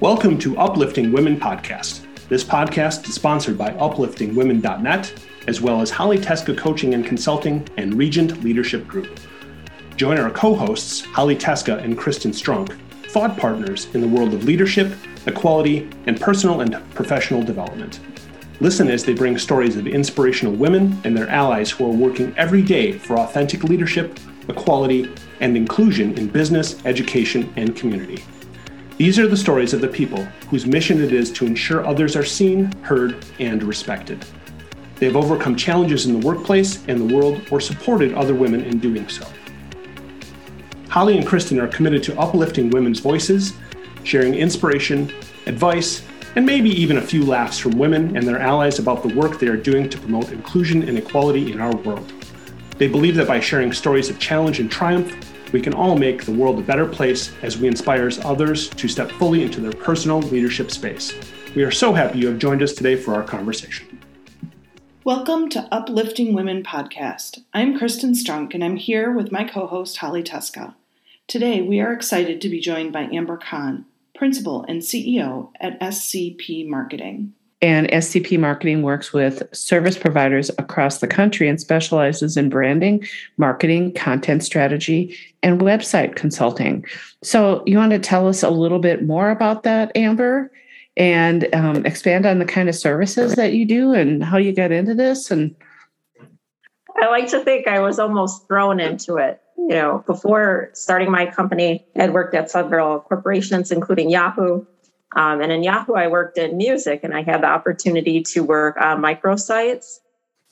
Welcome to Uplifting Women Podcast. This podcast is sponsored by upliftingwomen.net, as well as Holly Teska Coaching and Consulting and Regent Leadership Group. Join our co hosts, Holly Teska and Kristen Strunk, thought partners in the world of leadership, equality, and personal and professional development. Listen as they bring stories of inspirational women and their allies who are working every day for authentic leadership, equality, and inclusion in business, education, and community. These are the stories of the people whose mission it is to ensure others are seen, heard, and respected. They have overcome challenges in the workplace and the world or supported other women in doing so. Holly and Kristen are committed to uplifting women's voices, sharing inspiration, advice, and maybe even a few laughs from women and their allies about the work they are doing to promote inclusion and equality in our world. They believe that by sharing stories of challenge and triumph, we can all make the world a better place as we inspire others to step fully into their personal leadership space. We are so happy you have joined us today for our conversation. Welcome to Uplifting Women Podcast. I'm Kristen Strunk and I'm here with my co host Holly Teska. Today we are excited to be joined by Amber Kahn, Principal and CEO at SCP Marketing. And SCP Marketing works with service providers across the country and specializes in branding, marketing, content strategy, and website consulting. So, you want to tell us a little bit more about that, Amber, and um, expand on the kind of services that you do and how you got into this? And I like to think I was almost thrown into it. You know, before starting my company, I'd worked at several corporations, including Yahoo, um, and in Yahoo, I worked in music and I had the opportunity to work on microsites.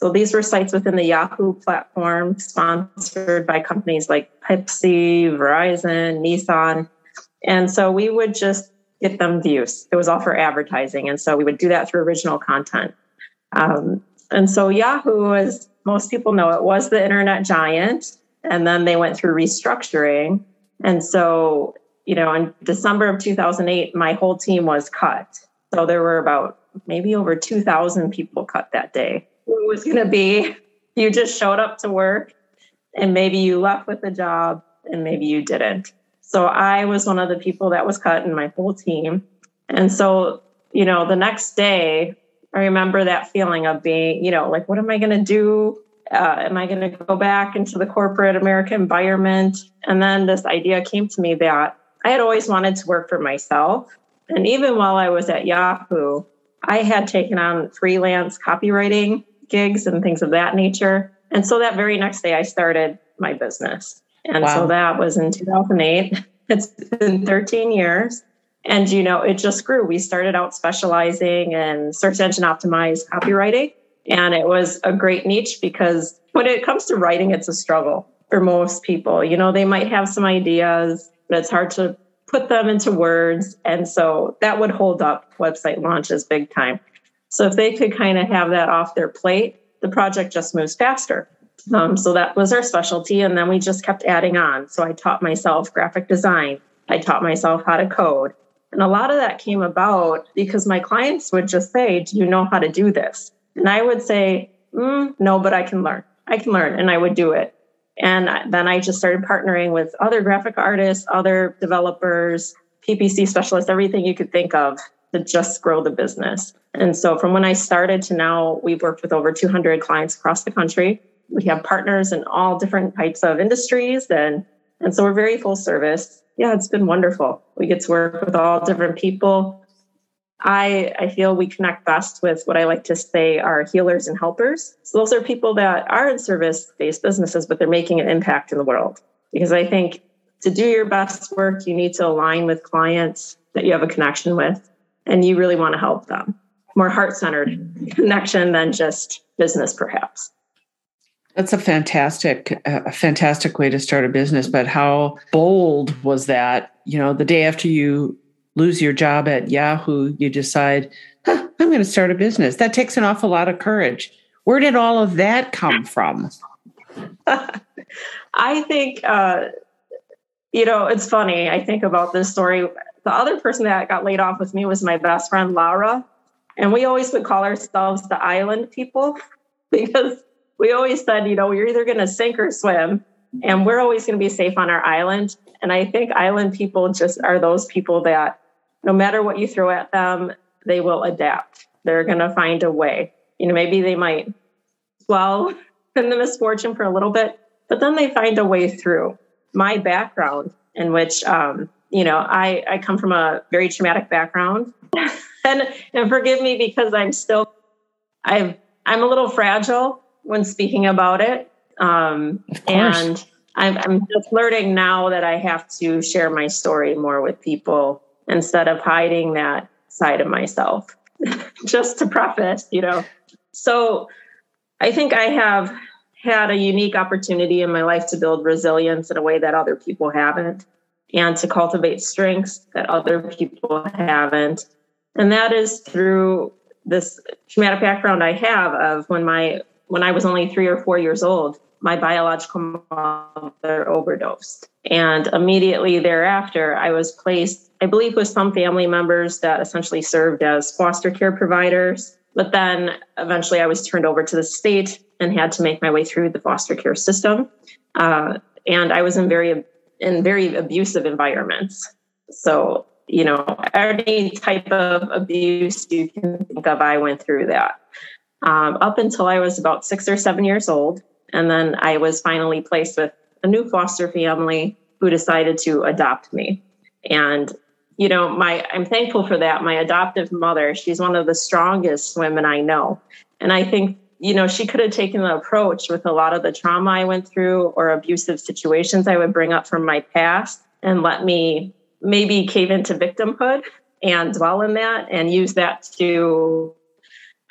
So these were sites within the Yahoo platform, sponsored by companies like Pepsi, Verizon, Nissan. And so we would just get them views. It was all for advertising. And so we would do that through original content. Um, and so Yahoo, as most people know, it was the internet giant. And then they went through restructuring. And so you know, in December of 2008, my whole team was cut. So there were about maybe over 2,000 people cut that day. It was going to be you just showed up to work and maybe you left with a job and maybe you didn't. So I was one of the people that was cut in my whole team. And so, you know, the next day, I remember that feeling of being, you know, like, what am I going to do? Uh, am I going to go back into the corporate America environment? And then this idea came to me that I had always wanted to work for myself. And even while I was at Yahoo, I had taken on freelance copywriting gigs and things of that nature. And so that very next day, I started my business. And wow. so that was in 2008. It's been 13 years. And, you know, it just grew. We started out specializing in search engine optimized copywriting. And it was a great niche because when it comes to writing, it's a struggle for most people. You know, they might have some ideas, but it's hard to put them into words. And so that would hold up website launches big time. So if they could kind of have that off their plate, the project just moves faster. Um, so that was our specialty. And then we just kept adding on. So I taught myself graphic design, I taught myself how to code. And a lot of that came about because my clients would just say, Do you know how to do this? And I would say, mm, No, but I can learn. I can learn. And I would do it. And then I just started partnering with other graphic artists, other developers, PPC specialists, everything you could think of to just grow the business. And so from when I started to now, we've worked with over 200 clients across the country. We have partners in all different types of industries. And, and so we're very full service. Yeah, it's been wonderful. We get to work with all different people I, I feel we connect best with what I like to say are healers and helpers. So those are people that are in service based businesses, but they're making an impact in the world. Because I think to do your best work, you need to align with clients that you have a connection with and you really want to help them. More heart centered connection than just business, perhaps. That's a fantastic, a fantastic way to start a business. But how bold was that? You know, the day after you lose your job at Yahoo, you decide, huh, I'm going to start a business. That takes an awful lot of courage. Where did all of that come from? I think, uh, you know, it's funny. I think about this story. The other person that got laid off with me was my best friend, Laura. And we always would call ourselves the island people because we always said, you know, we're either going to sink or swim, and we're always going to be safe on our island. And I think island people just are those people that no matter what you throw at them, they will adapt. They're going to find a way. You know, maybe they might swell in the misfortune for a little bit, but then they find a way through. My background, in which, um, you know, I, I come from a very traumatic background. and, and forgive me because I'm still, I've, I'm a little fragile when speaking about it. Um, and I'm, I'm just learning now that I have to share my story more with people instead of hiding that side of myself. just to preface, you know. So I think I have had a unique opportunity in my life to build resilience in a way that other people haven't and to cultivate strengths that other people haven't. And that is through this traumatic background I have of when my when I was only three or four years old, my biological mother overdosed. And immediately thereafter, I was placed, I believe, with some family members that essentially served as foster care providers. But then eventually I was turned over to the state and had to make my way through the foster care system. Uh, and I was in very in very abusive environments. So, you know, any type of abuse you can think of, I went through that. Um, up until I was about six or seven years old. And then I was finally placed with a new foster family who decided to adopt me. And you know, my I'm thankful for that. My adoptive mother, she's one of the strongest women I know. And I think, you know, she could have taken the approach with a lot of the trauma I went through or abusive situations I would bring up from my past and let me maybe cave into victimhood and dwell in that and use that to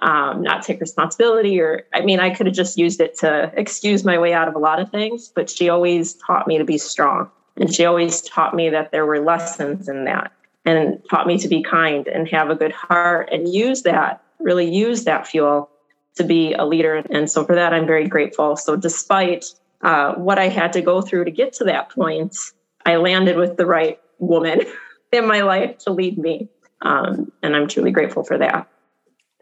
um, not take responsibility or i mean i could have just used it to excuse my way out of a lot of things but she always taught me to be strong and she always taught me that there were lessons in that and taught me to be kind and have a good heart and use that really use that fuel to be a leader and so for that i'm very grateful so despite uh, what i had to go through to get to that point i landed with the right woman in my life to lead me um, and i'm truly grateful for that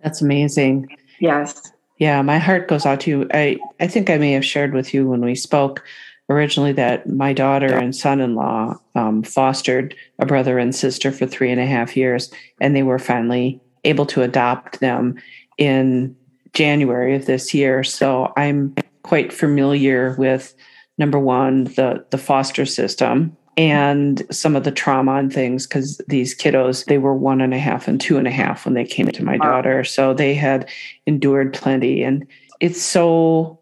that's amazing. Yes. Yeah, my heart goes out to you. I, I think I may have shared with you when we spoke originally that my daughter and son-in-law um, fostered a brother and sister for three and a half years, and they were finally able to adopt them in January of this year. So I'm quite familiar with number one the the foster system and some of the trauma and things because these kiddos they were one and a half and two and a half when they came to my daughter. So they had endured plenty and it's so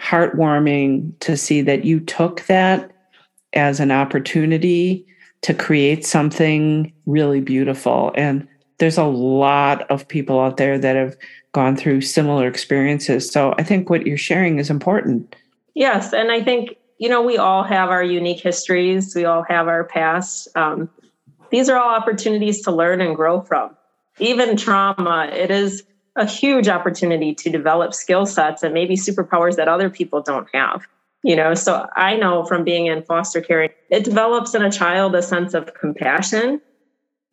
heartwarming to see that you took that as an opportunity to create something really beautiful and there's a lot of people out there that have gone through similar experiences so i think what you're sharing is important yes and i think you know, we all have our unique histories, we all have our past. Um, these are all opportunities to learn and grow from. Even trauma, it is a huge opportunity to develop skill sets and maybe superpowers that other people don't have. You know, so I know from being in foster care, it develops in a child a sense of compassion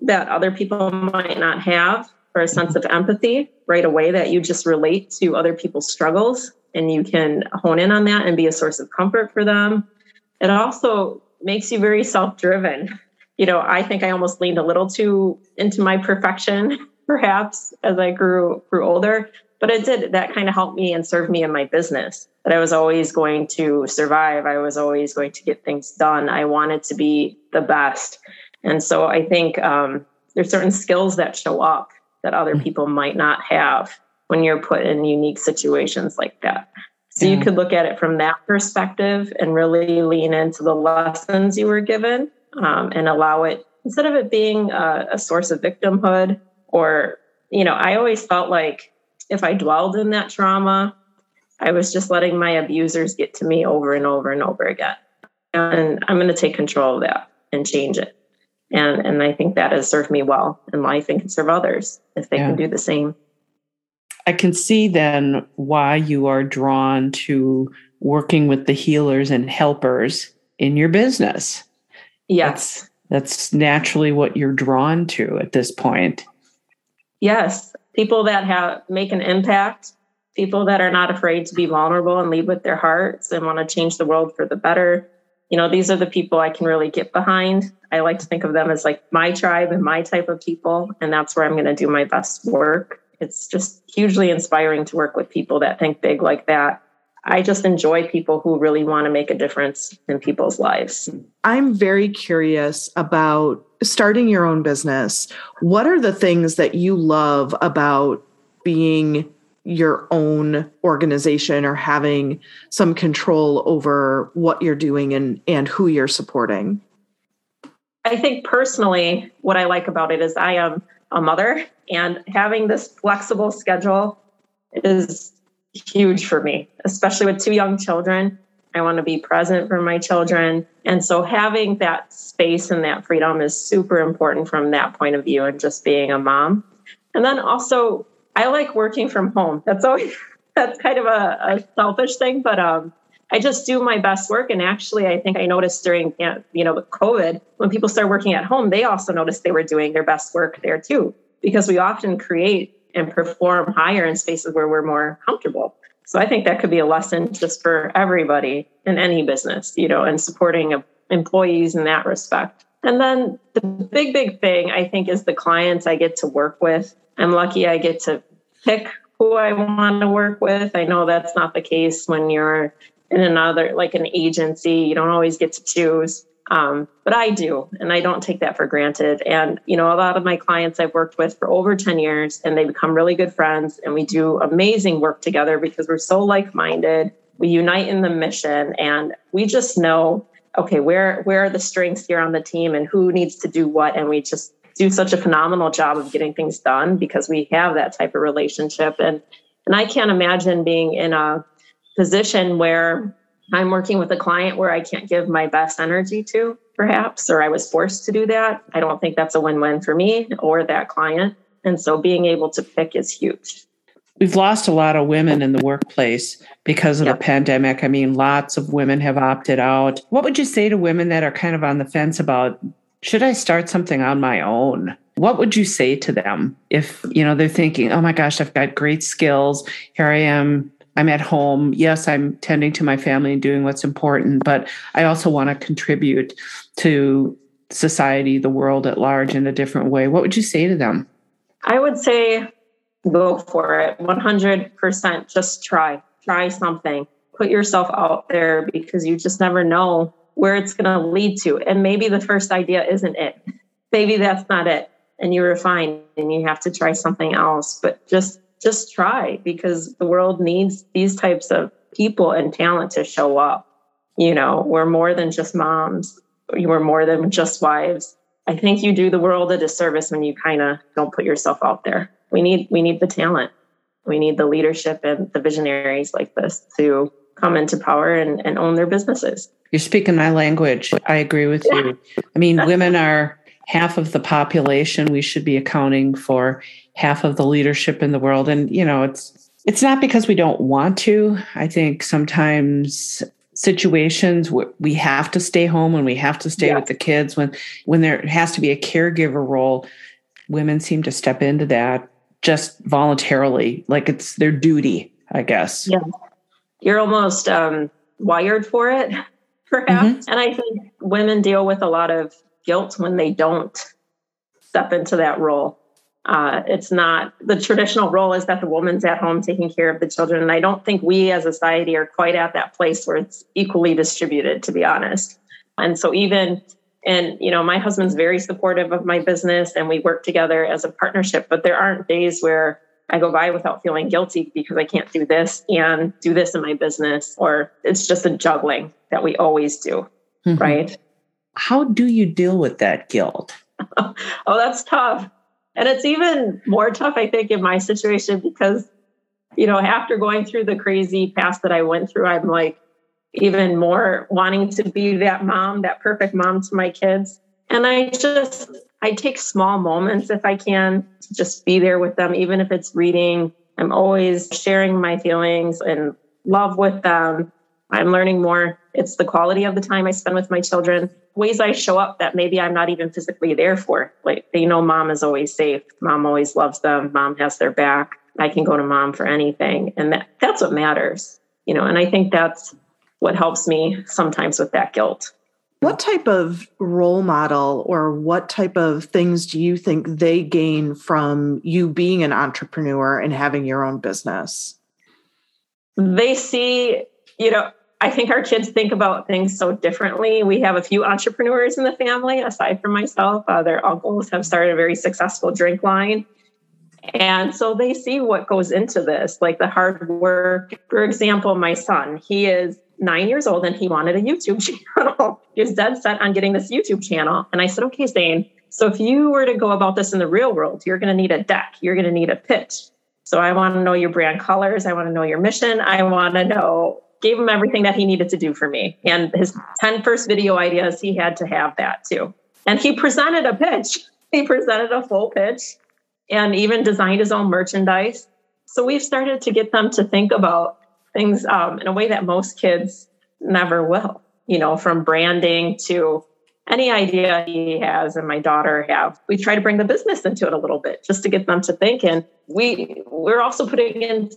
that other people might not have, or a sense of empathy right away that you just relate to other people's struggles and you can hone in on that and be a source of comfort for them. It also makes you very self driven. You know, I think I almost leaned a little too into my perfection, perhaps, as I grew grew older. But it did that kind of helped me and served me in my business. That I was always going to survive. I was always going to get things done. I wanted to be the best, and so I think um, there's certain skills that show up that other mm. people might not have when you're put in unique situations like that. So yeah. you could look at it from that perspective and really lean into the lessons you were given um, and allow it instead of it being a, a source of victimhood or, you know, I always felt like if I dwelled in that trauma, I was just letting my abusers get to me over and over and over again. And I'm going to take control of that and change it. And and I think that has served me well in life and can serve others if they yeah. can do the same. I can see then why you are drawn to working with the healers and helpers in your business. Yes. That's, that's naturally what you're drawn to at this point. Yes. People that have make an impact, people that are not afraid to be vulnerable and lead with their hearts and want to change the world for the better. you know, these are the people I can really get behind. I like to think of them as like my tribe and my type of people. And that's where I'm going to do my best work. It's just hugely inspiring to work with people that think big like that. I just enjoy people who really want to make a difference in people's lives. I'm very curious about starting your own business. What are the things that you love about being your own organization or having some control over what you're doing and and who you're supporting i think personally what i like about it is i am a mother and having this flexible schedule is huge for me especially with two young children i want to be present for my children and so having that space and that freedom is super important from that point of view and just being a mom and then also I like working from home. That's always that's kind of a, a selfish thing, but um, I just do my best work. And actually, I think I noticed during you know COVID when people started working at home, they also noticed they were doing their best work there too, because we often create and perform higher in spaces where we're more comfortable. So I think that could be a lesson just for everybody in any business, you know, and supporting employees in that respect. And then the big, big thing I think is the clients I get to work with. I'm lucky I get to pick who I want to work with. I know that's not the case when you're in another, like an agency. You don't always get to choose. Um, but I do, and I don't take that for granted. And, you know, a lot of my clients I've worked with for over 10 years, and they become really good friends, and we do amazing work together because we're so like minded. We unite in the mission, and we just know okay where where are the strengths here on the team and who needs to do what and we just do such a phenomenal job of getting things done because we have that type of relationship and and I can't imagine being in a position where I'm working with a client where I can't give my best energy to perhaps or I was forced to do that. I don't think that's a win-win for me or that client. And so being able to pick is huge. We've lost a lot of women in the workplace because of yep. the pandemic. I mean, lots of women have opted out. What would you say to women that are kind of on the fence about should I start something on my own? What would you say to them if, you know, they're thinking, "Oh my gosh, I've got great skills. Here I am. I'm at home. Yes, I'm tending to my family and doing what's important, but I also want to contribute to society, the world at large in a different way." What would you say to them? I would say go for it. 100% just try. Try something. Put yourself out there because you just never know where it's going to lead to. And maybe the first idea isn't it. Maybe that's not it. And you refine and you have to try something else. But just just try because the world needs these types of people and talent to show up. You know, we're more than just moms. We're more than just wives. I think you do the world a disservice when you kind of don't put yourself out there. We need we need the talent. We need the leadership and the visionaries like this to come into power and, and own their businesses. You're speaking my language. I agree with you. I mean, women are half of the population. We should be accounting for half of the leadership in the world. And, you know, it's it's not because we don't want to. I think sometimes situations where we have to stay home and we have to stay yeah. with the kids when when there has to be a caregiver role women seem to step into that just voluntarily like it's their duty i guess yeah you're almost um, wired for it perhaps. Mm-hmm. And I think women deal with a lot of guilt when they don't step into that role. Uh, it's not the traditional role is that the woman's at home taking care of the children. And I don't think we as a society are quite at that place where it's equally distributed, to be honest. And so even and you know my husband's very supportive of my business and we work together as a partnership but there aren't days where I go by without feeling guilty because I can't do this and do this in my business, or it's just a juggling that we always do, mm-hmm. right? How do you deal with that guilt? oh, that's tough. And it's even more tough, I think, in my situation because, you know, after going through the crazy past that I went through, I'm like even more wanting to be that mom, that perfect mom to my kids. And I just, I take small moments if I can to just be there with them, even if it's reading. I'm always sharing my feelings and love with them. I'm learning more. It's the quality of the time I spend with my children, ways I show up that maybe I'm not even physically there for. Like they know mom is always safe. Mom always loves them. Mom has their back. I can go to mom for anything. And that, that's what matters, you know, and I think that's what helps me sometimes with that guilt What type of role model or what type of things do you think they gain from you being an entrepreneur and having your own business? They see, you know, I think our kids think about things so differently. We have a few entrepreneurs in the family, aside from myself. Uh, their uncles have started a very successful drink line. And so they see what goes into this, like the hard work. For example, my son, he is nine years old and he wanted a YouTube channel. he was dead set on getting this YouTube channel. And I said, okay, Zane, so if you were to go about this in the real world, you're going to need a deck, you're going to need a pitch. So I want to know your brand colors. I want to know your mission. I want to know, gave him everything that he needed to do for me. And his 10 first video ideas, he had to have that too. And he presented a pitch. He presented a full pitch and even designed his own merchandise. So we've started to get them to think about things um, in a way that most kids never will, you know, from branding to any idea he has and my daughter have. We try to bring the business into it a little bit just to get them to think. And we we're also putting in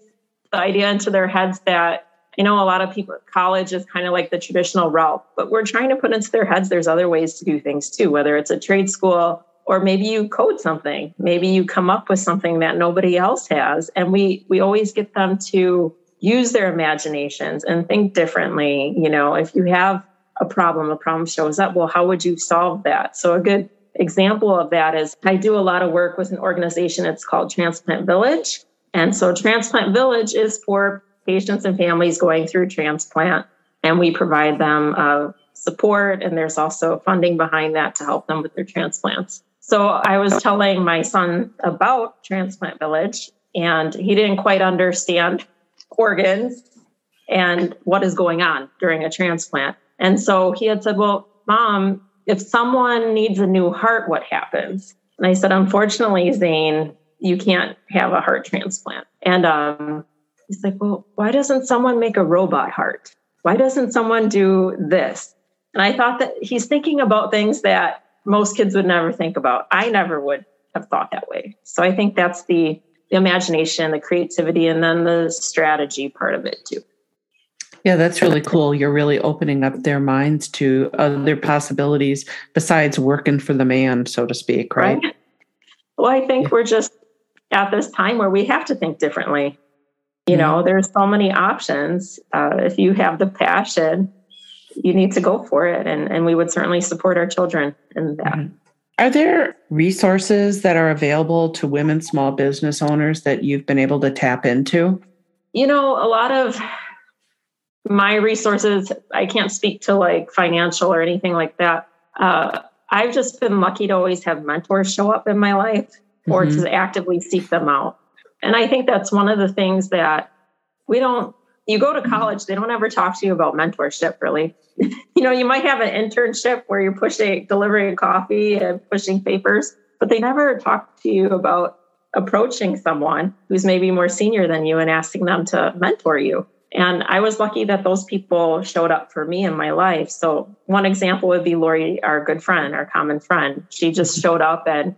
the idea into their heads that you know a lot of people college is kind of like the traditional route, but we're trying to put into their heads there's other ways to do things too, whether it's a trade school or maybe you code something. Maybe you come up with something that nobody else has and we we always get them to use their imaginations and think differently you know? If you have a problem a problem shows up well how would you solve that? So a good example of that is i do a lot of work with an organization it's called transplant village and so transplant village is for patients and families going through transplant and we provide them uh, support and there's also funding behind that to help them with their transplants so I was telling my son about Transplant Village, and he didn't quite understand organs and what is going on during a transplant. And so he had said, Well, mom, if someone needs a new heart, what happens? And I said, Unfortunately, Zane, you can't have a heart transplant. And um, he's like, Well, why doesn't someone make a robot heart? Why doesn't someone do this? And I thought that he's thinking about things that most kids would never think about. I never would have thought that way. So I think that's the, the imagination, the creativity, and then the strategy part of it too. Yeah, that's really cool. You're really opening up their minds to other possibilities besides working for the man, so to speak, right? right. Well, I think yeah. we're just at this time where we have to think differently. You mm-hmm. know, there's so many options. Uh, if you have the passion you need to go for it. And, and we would certainly support our children in that. Mm-hmm. Are there resources that are available to women small business owners that you've been able to tap into? You know, a lot of my resources, I can't speak to like financial or anything like that. Uh, I've just been lucky to always have mentors show up in my life or mm-hmm. to actively seek them out. And I think that's one of the things that we don't you go to college, they don't ever talk to you about mentorship, really. you know, you might have an internship where you're pushing, delivering coffee and pushing papers, but they never talk to you about approaching someone who's maybe more senior than you and asking them to mentor you. And I was lucky that those people showed up for me in my life. So, one example would be Lori, our good friend, our common friend. She just showed up, and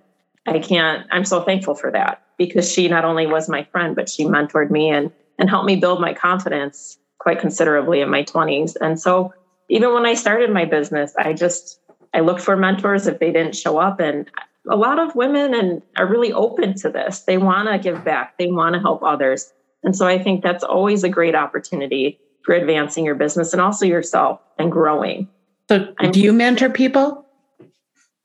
I can't, I'm so thankful for that because she not only was my friend, but she mentored me and and helped me build my confidence quite considerably in my 20s. And so even when I started my business, I just I looked for mentors if they didn't show up and a lot of women and are really open to this. They want to give back. They want to help others. And so I think that's always a great opportunity for advancing your business and also yourself and growing. So do you mentor people?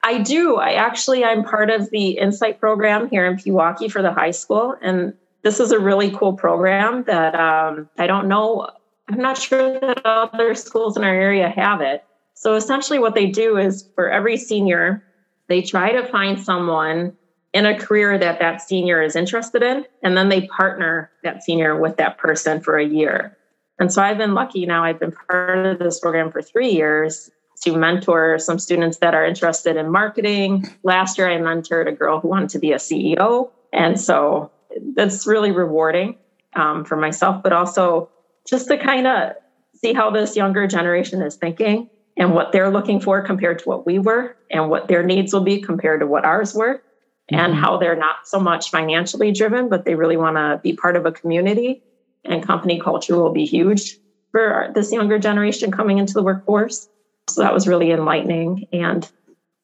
I do. I actually I'm part of the Insight program here in Pewaukee for the high school and this is a really cool program that um, I don't know. I'm not sure that other schools in our area have it. So essentially, what they do is for every senior, they try to find someone in a career that that senior is interested in, and then they partner that senior with that person for a year. And so I've been lucky now, I've been part of this program for three years to mentor some students that are interested in marketing. Last year, I mentored a girl who wanted to be a CEO. And so that's really rewarding um, for myself, but also just to kind of see how this younger generation is thinking and what they're looking for compared to what we were and what their needs will be compared to what ours were mm-hmm. and how they're not so much financially driven but they really want to be part of a community and company culture will be huge for this younger generation coming into the workforce So that was really enlightening and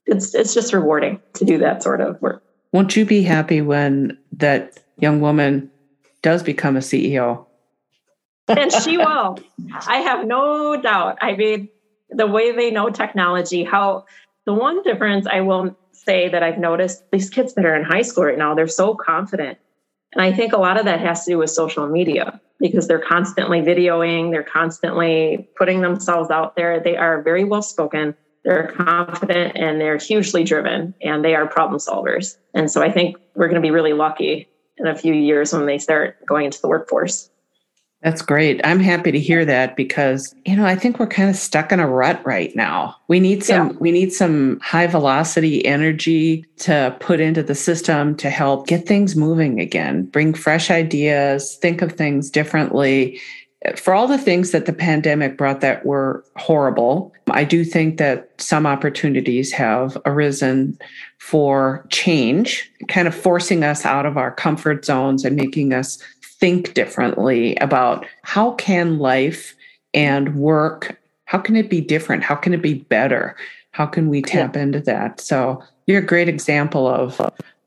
it's it's just rewarding to do that sort of work. Won't you be happy when that young woman does become a CEO? and she will. I have no doubt. I mean, the way they know technology, how the one difference I will say that I've noticed these kids that are in high school right now, they're so confident. And I think a lot of that has to do with social media because they're constantly videoing, they're constantly putting themselves out there. They are very well spoken, they're confident, and they're hugely driven, and they are problem solvers. And so I think we're going to be really lucky in a few years when they start going into the workforce. That's great. I'm happy to hear that because, you know, I think we're kind of stuck in a rut right now. We need some yeah. we need some high velocity energy to put into the system to help get things moving again, bring fresh ideas, think of things differently. For all the things that the pandemic brought that were horrible, I do think that some opportunities have arisen for change, kind of forcing us out of our comfort zones and making us think differently about how can life and work how can it be different? How can it be better? How can we tap into that? So you're a great example of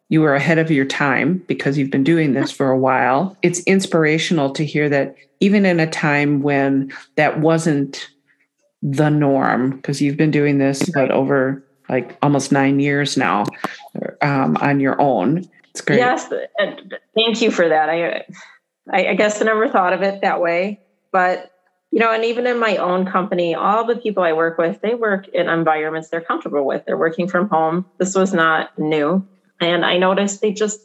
you were ahead of your time because you've been doing this for a while. It's inspirational to hear that even in a time when that wasn't the norm because you've been doing this but over like almost nine years now um, on your own it's great yes thank you for that i I, I guess I never thought of it that way. But, you know, and even in my own company, all the people I work with, they work in environments they're comfortable with. They're working from home. This was not new. And I noticed they just,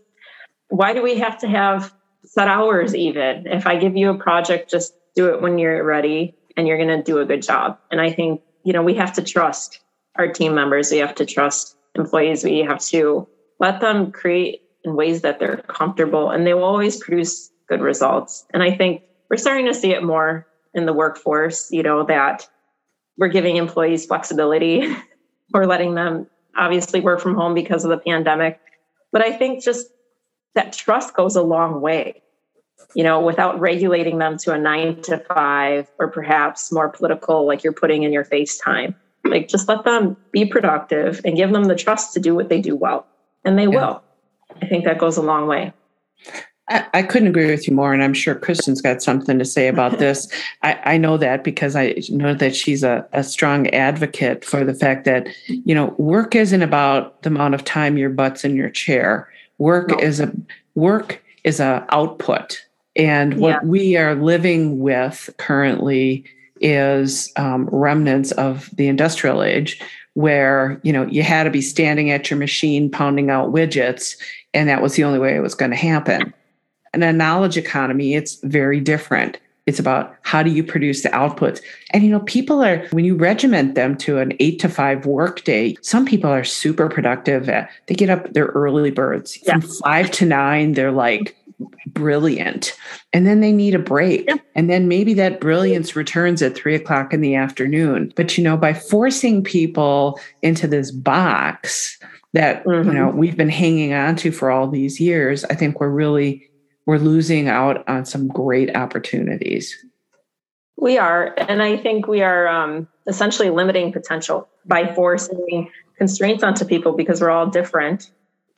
why do we have to have set hours even? If I give you a project, just do it when you're ready and you're going to do a good job. And I think, you know, we have to trust our team members. We have to trust employees. We have to let them create in ways that they're comfortable and they will always produce good results. And I think we're starting to see it more in the workforce, you know, that we're giving employees flexibility. we're letting them obviously work from home because of the pandemic. But I think just that trust goes a long way, you know, without regulating them to a nine to five or perhaps more political, like you're putting in your face time Like just let them be productive and give them the trust to do what they do well. And they yeah. will. I think that goes a long way. I, couldn't agree with you more, and I'm sure Kristen's got something to say about this. I, I know that because I know that she's a, a strong advocate for the fact that you know work isn't about the amount of time your butt's in your chair. Work no. is a work is a output, and what yeah. we are living with currently is um, remnants of the industrial age where you know you had to be standing at your machine pounding out widgets and that was the only way it was going to happen in a knowledge economy, it's very different. It's about how do you produce the outputs. And you know, people are when you regiment them to an eight to five work day, some people are super productive. They get up, they're early birds. Yeah. From five to nine, they're like brilliant. And then they need a break. Yeah. And then maybe that brilliance returns at three o'clock in the afternoon. But you know, by forcing people into this box that mm-hmm. you know we've been hanging on to for all these years, I think we're really we're losing out on some great opportunities. We are. And I think we are um, essentially limiting potential by forcing constraints onto people because we're all different.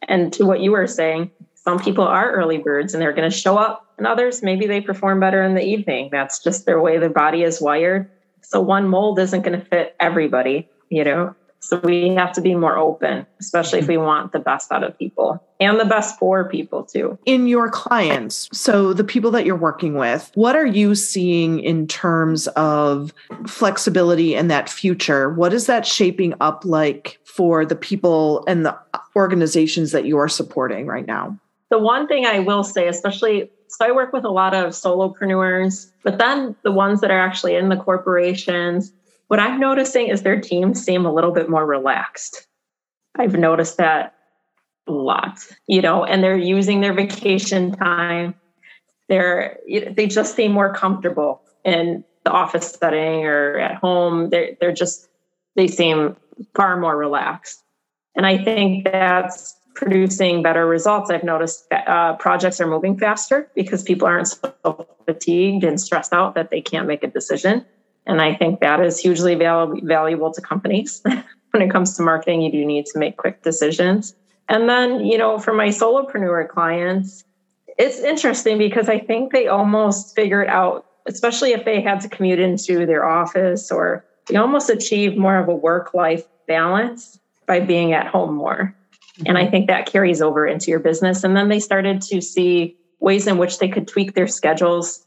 And to what you were saying, some people are early birds and they're going to show up, and others, maybe they perform better in the evening. That's just their way their body is wired. So one mold isn't going to fit everybody, you know? So we have to be more open, especially if we want the best out of people and the best for people too. In your clients, so the people that you're working with, what are you seeing in terms of flexibility and that future? What is that shaping up like for the people and the organizations that you are supporting right now? The one thing I will say, especially so I work with a lot of solopreneurs, but then the ones that are actually in the corporations, what I'm noticing is their teams seem a little bit more relaxed. I've noticed that a lot, you know, and they're using their vacation time. They're they just seem more comfortable in the office setting or at home. They're they're just they seem far more relaxed, and I think that's producing better results. I've noticed that, uh, projects are moving faster because people aren't so fatigued and stressed out that they can't make a decision And I think that is hugely val- valuable to companies. when it comes to marketing, you do need to make quick decisions. And then, you know, for my solopreneur clients, it's interesting because I think they almost figured out, especially if they had to commute into their office or they almost achieve more of a work life balance by being at home more. Mm-hmm. And I think that carries over into your business. And then they started to see ways in which they could tweak their schedules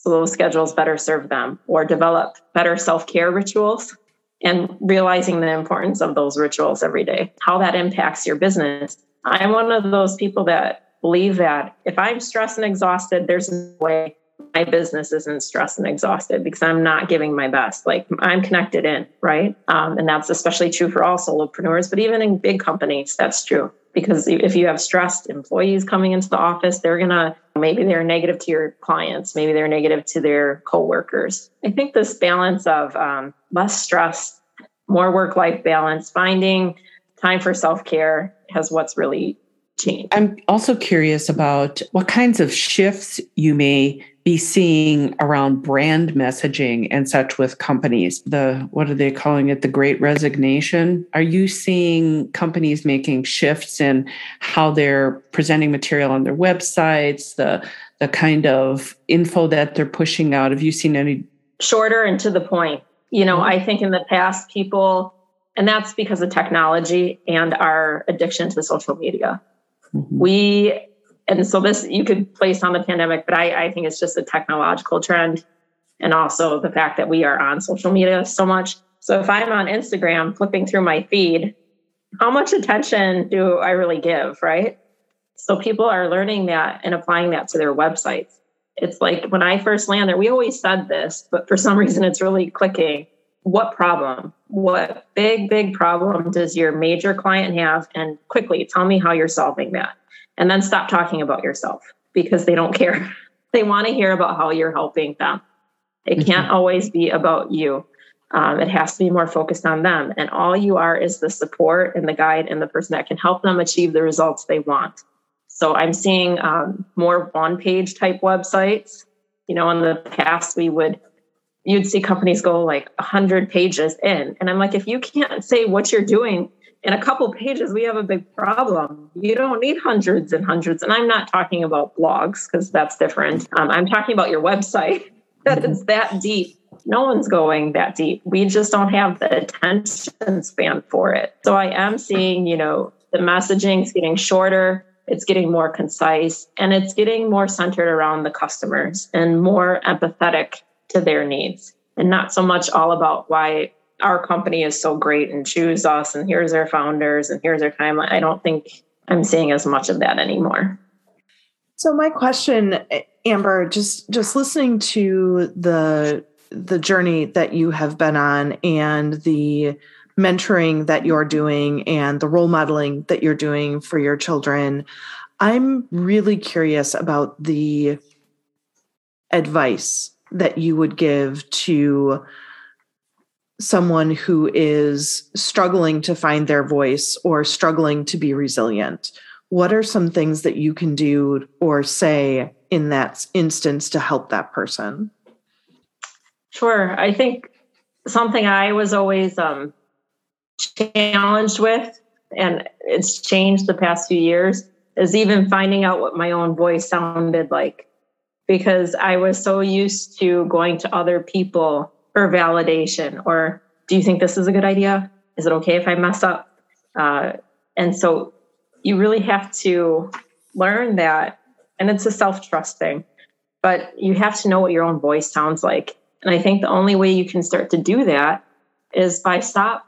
so those schedules better serve them or develop better self care rituals and realizing the importance of those rituals every day, how that impacts your business. I'm one of those people that believe that if I'm stressed and exhausted, there's no way my business isn't stressed and exhausted because I'm not giving my best. Like I'm connected in, right? Um, and that's especially true for all solopreneurs, but even in big companies, that's true. Because if you have stressed employees coming into the office, they're gonna maybe they're negative to your clients, maybe they're negative to their coworkers. I think this balance of um, less stress, more work-life balance, finding time for self-care has what's really changed. I'm also curious about what kinds of shifts you may be seeing around brand messaging and such with companies the what are they calling it? The great resignation? Are you seeing companies making shifts in how they're presenting material on their websites the the kind of info that they're pushing out? Have you seen any? Shorter and to the point. You know i think in the past people and that's because of technology and our addiction to social media. Mm-hmm. we and so this you could place on the pandemic, but I, I think it's just a technological trend and also the fact that we are on social media so much. So if I'm on Instagram flipping through my feed, how much attention do I really give, right? So people are learning that and applying that to their websites. It's like when I first landed, we always said this, but for some reason it's really clicking. What problem? What big, big problem does your major client have? And quickly tell me how you're solving that and then stop talking about yourself because they don't care. They want to hear about how you're helping them. It mm-hmm. can't always be about you. Um, it has to be more focused on them. And all you are is the support and the guide and the person that can help them achieve the results they want. So I'm seeing um, more one page type websites. You know, in the past, we would, you'd see companies go like 100 pages in. And I'm like, if you can't say what you're doing in a couple pages, we have a big problem. You don't need hundreds and hundreds. And I'm not talking about blogs because that's different. Um, I'm talking about your website that is that deep. No one's going that deep. We just don't have the attention span for it. So I am seeing, you know, the messaging is getting shorter, it's getting more concise, and it's getting more centered around the customers and more empathetic to their needs and not so much all about why our company is so great and choose us and here's our founders and here's our timeline. I don't think I'm seeing as much of that anymore. So my question, Amber, just just listening to the the journey that you have been on and the mentoring that you're doing and the role modeling that you're doing for your children, I'm really curious about the advice that you would give to someone who is struggling to find their voice or struggling to be resilient what are some things that you can do or say in that instance to help that person? Sure. I think something i was always um, challenged with and it's changed the past few years is even finding out what my own voice sounded like because i was so used to going to other people for validation or do you think this is a good idea? Is it okay if i mess up? Uh, and so you really have to learn that and it's a self-trust thing but you have to know what your own voice sounds like. And i think the only way you can start to do that is by stop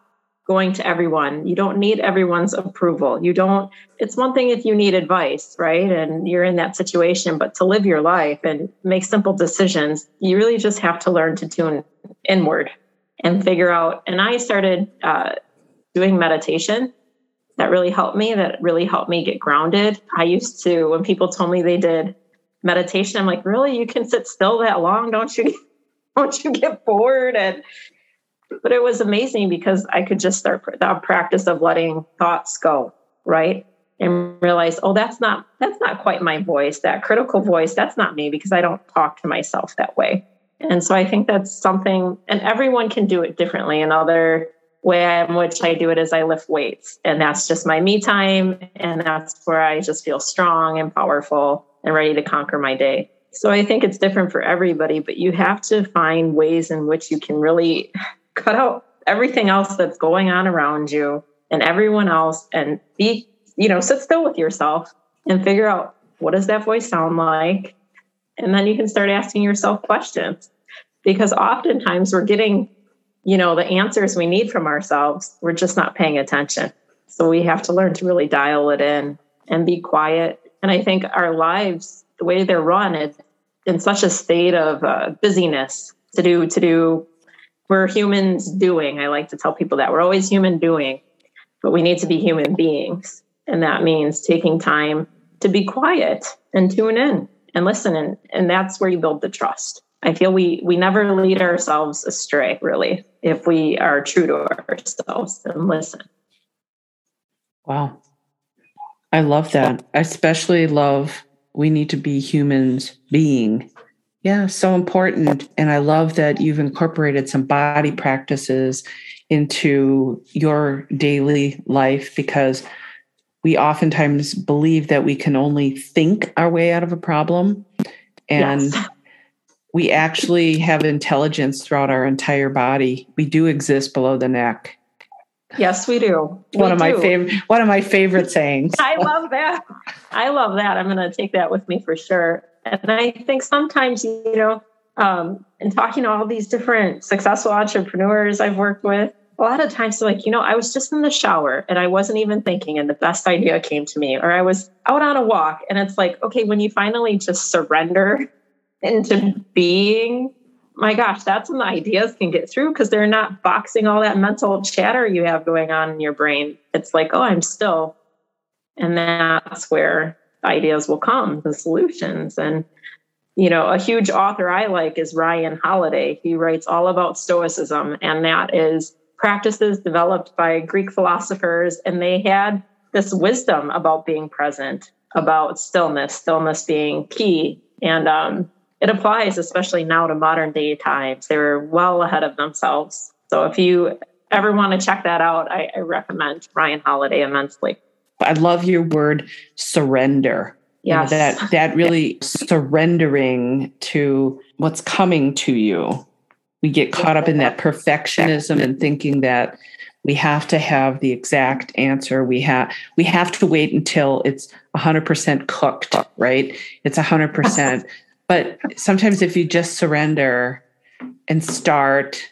going to everyone. You don't need everyone's approval. You don't, it's one thing if you need advice, right? And you're in that situation, but to live your life and make simple decisions, you really just have to learn to tune inward and figure out. And I started uh, doing meditation. That really helped me. That really helped me get grounded. I used to, when people told me they did meditation, I'm like, really? You can sit still that long? Don't you? Don't you get bored? And but it was amazing because I could just start the practice of letting thoughts go, right? And realize, oh, that's not that's not quite my voice. That critical voice, that's not me because I don't talk to myself that way. And so I think that's something, and everyone can do it differently. Another way in which I do it is I lift weights, and that's just my me time. And that's where I just feel strong and powerful and ready to conquer my day. So I think it's different for everybody, but you have to find ways in which you can really cut out everything else that's going on around you and everyone else and be, you know, sit still with yourself and figure out what does that voice sound like? And then you can start asking yourself questions because oftentimes we're getting, you know, the answers we need from ourselves. We're just not paying attention. So we have to learn to really dial it in and be quiet. And I think our lives, the way they're run, it's in such a state of uh, busyness to do, to do, we're humans doing. I like to tell people that we're always human doing, but we need to be human beings. And that means taking time to be quiet and tune in and listen. And, and that's where you build the trust. I feel we we never lead ourselves astray, really, if we are true to ourselves and listen. Wow. I love that. I especially love we need to be humans being. Yeah, so important. And I love that you've incorporated some body practices into your daily life because we oftentimes believe that we can only think our way out of a problem. And yes. we actually have intelligence throughout our entire body. We do exist below the neck. Yes, we do. One we of my favorite one of my favorite sayings. I love that. I love that. I'm going to take that with me for sure. And I think sometimes, you know, um, and talking to all these different successful entrepreneurs I've worked with, a lot of times they're like, you know, I was just in the shower and I wasn't even thinking, and the best idea came to me, or I was out on a walk. And it's like, okay, when you finally just surrender into being, my gosh, that's when the ideas can get through because they're not boxing all that mental chatter you have going on in your brain. It's like, oh, I'm still. And that's where ideas will come, the solutions. And, you know, a huge author I like is Ryan Holiday. He writes all about Stoicism, and that is practices developed by Greek philosophers, and they had this wisdom about being present, about stillness, stillness being key. And um, it applies especially now to modern day times. They're well ahead of themselves. So if you ever want to check that out, I, I recommend Ryan Holiday immensely. I love your word surrender. Yes. that that really surrendering to what's coming to you. We get caught up in that perfectionism and thinking that we have to have the exact answer. We have we have to wait until it's 100% cooked right? It's 100% but sometimes if you just surrender and start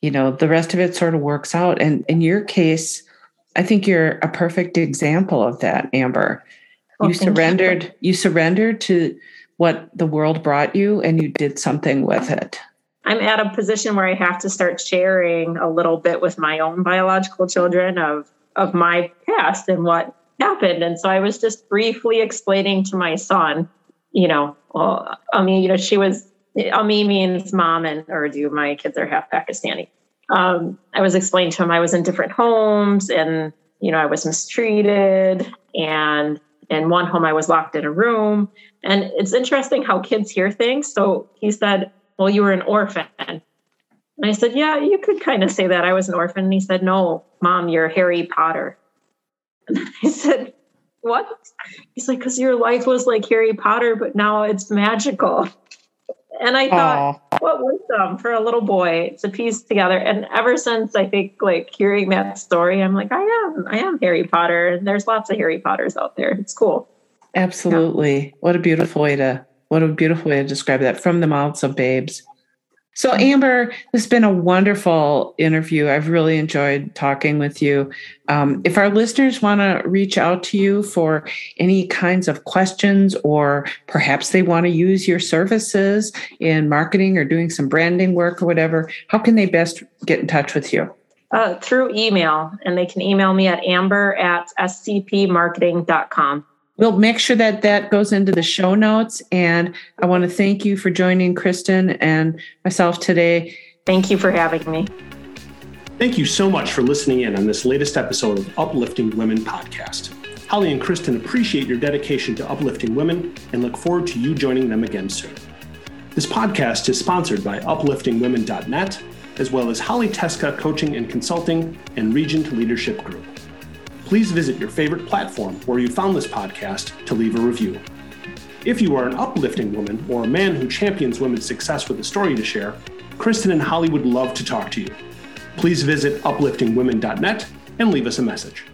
you know the rest of it sort of works out. And in your case i think you're a perfect example of that amber oh, you surrendered you. you surrendered to what the world brought you and you did something with it I'm at a position where I have to start sharing a little bit with my own biological children of of my past and what happened. And so I was just briefly explaining to my son, you know, well, I mean, you know, she was Ami means mom and Urdu. My kids are half Pakistani. Um, I was explaining to him I was in different homes and you know I was mistreated and in one home I was locked in a room. And it's interesting how kids hear things. So he said, well, you were an orphan. And I said, yeah, you could kind of say that I was an orphan. And he said, no, mom, you're Harry Potter. And I said, what? He's like, because your life was like Harry Potter, but now it's magical. And I thought, Aww. what wisdom for a little boy to piece together. And ever since I think like hearing that story, I'm like, I am, I am Harry Potter. And there's lots of Harry Potters out there. It's cool. Absolutely. Yeah. What a beautiful way to what a beautiful way to describe that from the mouths of babes. So, Amber, this has been a wonderful interview. I've really enjoyed talking with you. Um, if our listeners want to reach out to you for any kinds of questions, or perhaps they want to use your services in marketing or doing some branding work or whatever, how can they best get in touch with you? Uh, through email, and they can email me at amber at scpmarketing.com. We'll make sure that that goes into the show notes. And I want to thank you for joining Kristen and myself today. Thank you for having me. Thank you so much for listening in on this latest episode of Uplifting Women podcast. Holly and Kristen appreciate your dedication to uplifting women and look forward to you joining them again soon. This podcast is sponsored by upliftingwomen.net, as well as Holly Teska Coaching and Consulting and Regent Leadership Group. Please visit your favorite platform where you found this podcast to leave a review. If you are an uplifting woman or a man who champions women's success with a story to share, Kristen and Holly would love to talk to you. Please visit upliftingwomen.net and leave us a message.